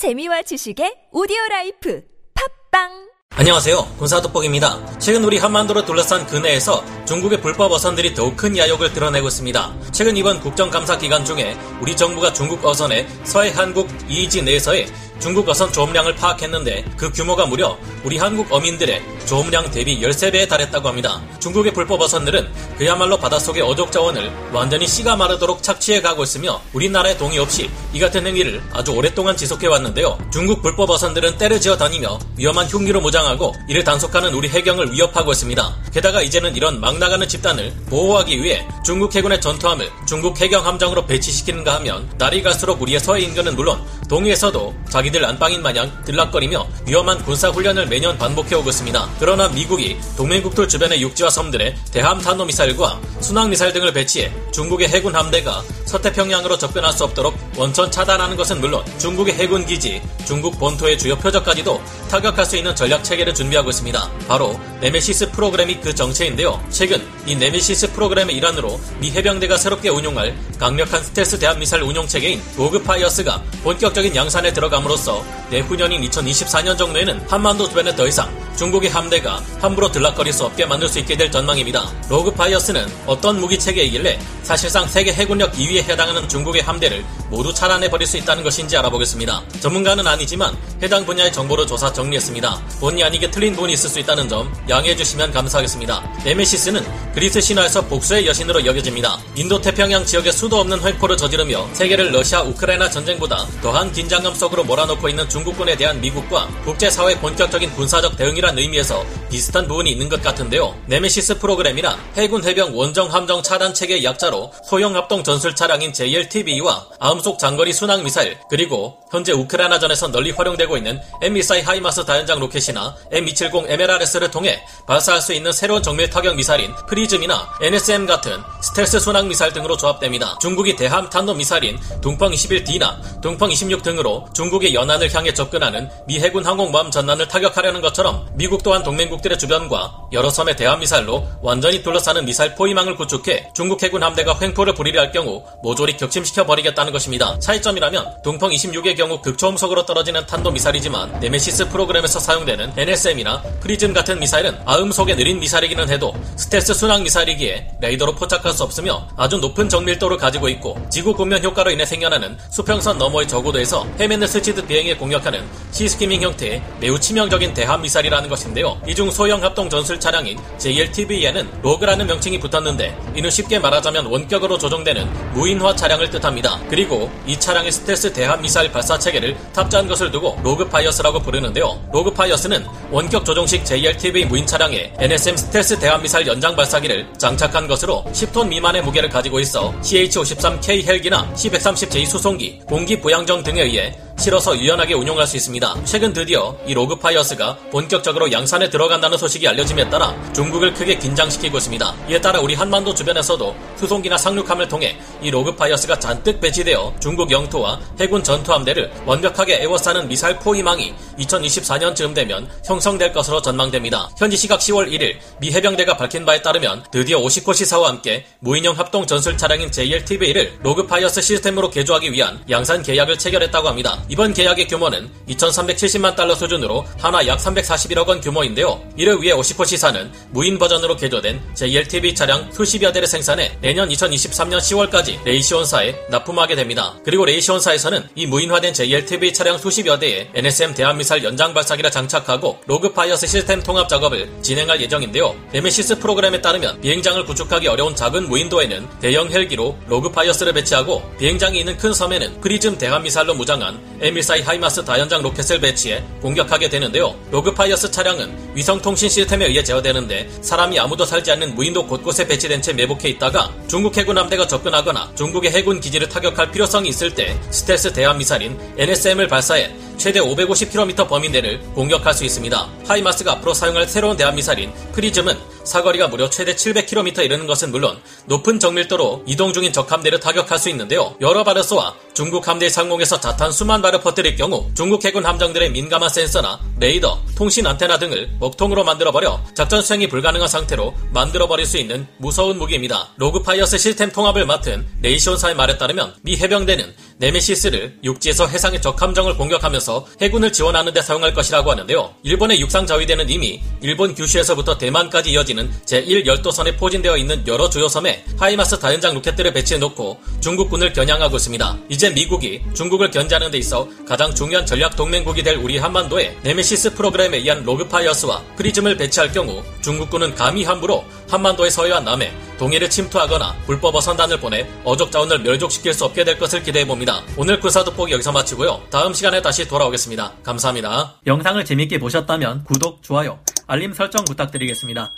재미와 지식의 오디오 라이프 팟빵 안녕하세요. 군사돋보기입니다. 최근 우리 한반도를 둘러싼 근해에서 중국의 불법 어선들이 더욱 큰 야욕을 드러내고 있습니다. 최근 이번 국정감사 기간 중에 우리 정부가 중국 어선의 서해 한국 EEZ 내에서의 중국 어선 조업량을 파악했는데 그 규모가 무려 우리 한국 어민들의 조업량 대비 13배에 달했다고 합니다. 중국의 불법 어선들은 그야말로 바닷속의 어족 자원을 완전히 씨가 마르도록 착취해 가고 있으며 우리나라의 동의 없이 이 같은 행위를 아주 오랫동안 지속해 왔는데요. 중국 불법 어선들은 떼를 지어 다니며 위험한 흉기로 무장하고 이를 단속하는 우리 해경을 위협하고 있습니다. 게다가 이제는 이런 막 나가는 집단을 보호하기 위해 중국 해군의 전투함을 중국 해경 함정으로 배치시키는가 하면 날이 갈수록 우리의 서해 인근은 물론 동해에서도 자기들 안방인 마냥 들락거리며 위험한 군사 훈련을 매년 반복해 오고 있습니다. 그러나 미국이 동맹국들 주변의 육지와 섬들에 대함 탄도미사일과 순항미사일 등을 배치해 중국의 해군 함대가 서태평양으로 접근할 수 없도록 원천 차단하는 것은 물론 중국의 해군 기지, 중국 본토의 주요 표적까지도 타격할 수 있는 전략 체계를 준비하고 있습니다. 바로 네메시스 프로그램이 그 정체인데요. 최근 이 네메시스 프로그램의 일환으로 미 해병대가 새롭게 운용할 강력한 스텔스 대함 미사일 운용 체계인 로그파이어스가 본격적인 양산에 들어감으로써 내후년인 2024년 정도에는 한반도 주변에 더 이상 중국의 함대가 함부로 들락거릴 수 없게 만들 수 있게 될 전망입니다. 로그파이어스는 어떤 무기 체계이길래 사실상 세계 해군력 2위에 해당하는 중국의 함대를 모두 차단해 버릴 수 있다는 것인지 알아보겠습니다. 전문가는 아니지만 해당 분야의 정보를 조사 정리했습니다. 본의 아니게 틀린 부분이 있을 수 있다는 점 양해해 주시면 감사하겠습니다. 네메시스는 그리스 신화에서 복수의 여신으로 여겨집니다. 인도 태평양 지역에 수도 없는 횡포를 저지르며 세계를 러시아 우크라이나 전쟁보다 더한 긴장감 속으로 몰아넣고 있는 중국군에 대한 미국과 국제사회의 본격적인 군사적 대응이란 의미에서 비슷한 부분이 있는 것 같은데요. 네메시스 프로그램이란 해군 해병 원정 함정 차단 체계 약자 로 소형 합동 전술 차량인 JLTV와 아음속 장거리 순항 미사일 그리고 현재 우크라이나전에서 널리 활용되고 있는 M142 하이마스 다연장 로켓이나 M270 MLRS를 통해 발사할 수 있는 새로운 정밀 타격 미사일인 PrSM이나 NSM 같은 스텔스 순항 미사일 등으로 조합됩니다. 중국이 대함 탄도 미사일인 둥펑 21D나 둥펑 26 등으로 중국의 연안을 향해 접근하는 미 해군 항공모함 전단을 타격하려는 것처럼 미국 또한 동맹국들의 주변과 여러 섬에 대함 미사일로 완전히 둘러싸는 미사일 포위망을 구축해 중국 해군 함대가 횡포를 부리려 할 경우 모조리 격침시켜 버리겠다는 것입니다. 차이점이라면 둥펑 26의 경우 극초음속으로 떨어지는 탄도 미사일이지만 네메시스 프로그램에서 사용되는 NSM이나 PrSM 같은 미사일은 아음속의 느린 미사일이기는 해도 스텔스 순항 미사일이기에 레이더로 포착할 수 없으며 아주 높은 정밀도를 가지고 있고 지구 곡면 효과로 인해 생겨나는 수평선 너머의 저고도에서 해면을 스치듯 비행해 공격하는 sea skimming 형태의 매우 치명적인 대함 미사일이라는 것인데요. 이중 소형 합동 전술 차량인 JLTV에는 로그라는 명칭이 붙었는데 이는 쉽게 말하자면 원격으로 조종되는 무인화 차량을 뜻합니다. 그리고 이 차량에 스텔스 대함 미사일 발사 체계를 탑재한 것을 두고 로그파이어스라고 부르는데요. 로그파이어스는 원격 조종식 JLTV 무인 차량에 NSM 스텔스 대함 미사일 연장 발사기를 장착한 것으로 10톤 미만의 무게를 가지고 있어 CH-53K 헬기나 C-130J 수송기, 공기 부양정 등에 의해 실어서 유연하게 운용할 수 있습니다. 최근 드디어 이 로그파이어스가 본격적으로 양산에 들어간다는 소식이 알려짐에 따라 중국을 크게 긴장시키고 있습니다. 이에 따라 우리 한반도 주변에서도 수송기나 상륙함을 통해 이 로그파이어스가 잔뜩 배치되어 중국 영토와 해군 전투함대를 완벽하게 에워싸는 미사일 포위망이 2024년쯤 되면 형성될 것으로 전망됩니다. 현지 시각 10월 1일 미 해병대가 밝힌 바에 따르면 드디어 오시코시사와 함께 무인형 합동 전술 차량인 JLTV를 로그파이어스 시스템으로 개조하기 위한 양산 계약을 체결했다고 합니다. 이번 계약의 규모는 2,370만 달러 수준으로 한화 약 341억 원 규모인데요. 이를 위해 오시코시사는 무인 버전으로 개조된 JLTV 차량 수십여 대를 생산해 내년 2023년 10월까지 레이시온사에 납품하게 됩니다. 그리고 레이시온사에서는 이 무인화된 JLTV 차량 수십여 대에 NSM 대함미사일 연장 발사기를 장착하고 로그파이어스 시스템 통합 작업을 진행할 예정인데요. 네메시스 프로그램에 따르면 비행장을 구축하기 어려운 작은 무인도에는 대형 헬기로 로그파이어스를 배치하고 비행장이 있는 큰 섬에는 PrSM 대함미사일로 무장한 M142 하이마스 다연장 로켓을 배치해 공격하게 되는데요. 로그파이어스 차량은 위성통신 시스템에 의해 제어되는데 사람이 아무도 살지 않는 무인도 곳곳에 배치된 채 매복해 있다가 중국 해군 함대가 접근하거나 중국의 해군 기지를 타격할 필요성이 있을 때 스텔스 대함 미사일인 NSM을 발사해 최대 550km 범위 내를 공격할 수 있습니다. 하이마스가 앞으로 사용할 새로운 대함미사일인 PrSM은 사거리가 무려 최대 700km 이르는 것은 물론 높은 정밀도로 이동 중인 적 함대를 타격할 수 있는데요. 여러 쏘아 중국 함대 상공에서 자탄 수만 발을 퍼뜨릴 경우 중국 해군 함정들의 민감한 센서나 레이더, 통신 안테나 등을 먹통으로 만들어버려 작전 수행이 불가능한 상태로 만들어버릴 수 있는 무서운 무기입니다. 로그파이어스 시스템 통합을 맡은 레이시온사의 말에 따르면 미 해병대는 네메시스를 육지에서 해상의 적 함정을 공격하면서 해군을 지원하는 데 사용할 것이라고 하는데요. 일본의 육상 자위대는 이미 일본 규슈에서부터 대만까지 이어지는 제1열도선에 포진되어 있는 여러 주요 섬에 하이마스 다연장 로켓들을 배치해 놓고 중국군을 겨냥하고 있습니다. 이제 미국이 중국을 견제하는 데 있어 가장 중요한 전략 동맹국이 될 우리 한반도에 네메시스 프로그램에 의한 로그파이어스와 PrSM을 배치할 경우 중국군은 감히 함부로 한반도의 서해와 남해, 동해를 침투하거나 불법 어선단을 보내 어족 자원을 멸족시킬 수 없게 될 것을 기대해 봅니다. 오늘 군사 돋보기 여기서 마치고요. 다음 시간에 다시 돌아오겠습니다. 감사합니다. 영상을 재밌게 보셨다면 구독, 좋아요, 알림 설정 부탁드리겠습니다.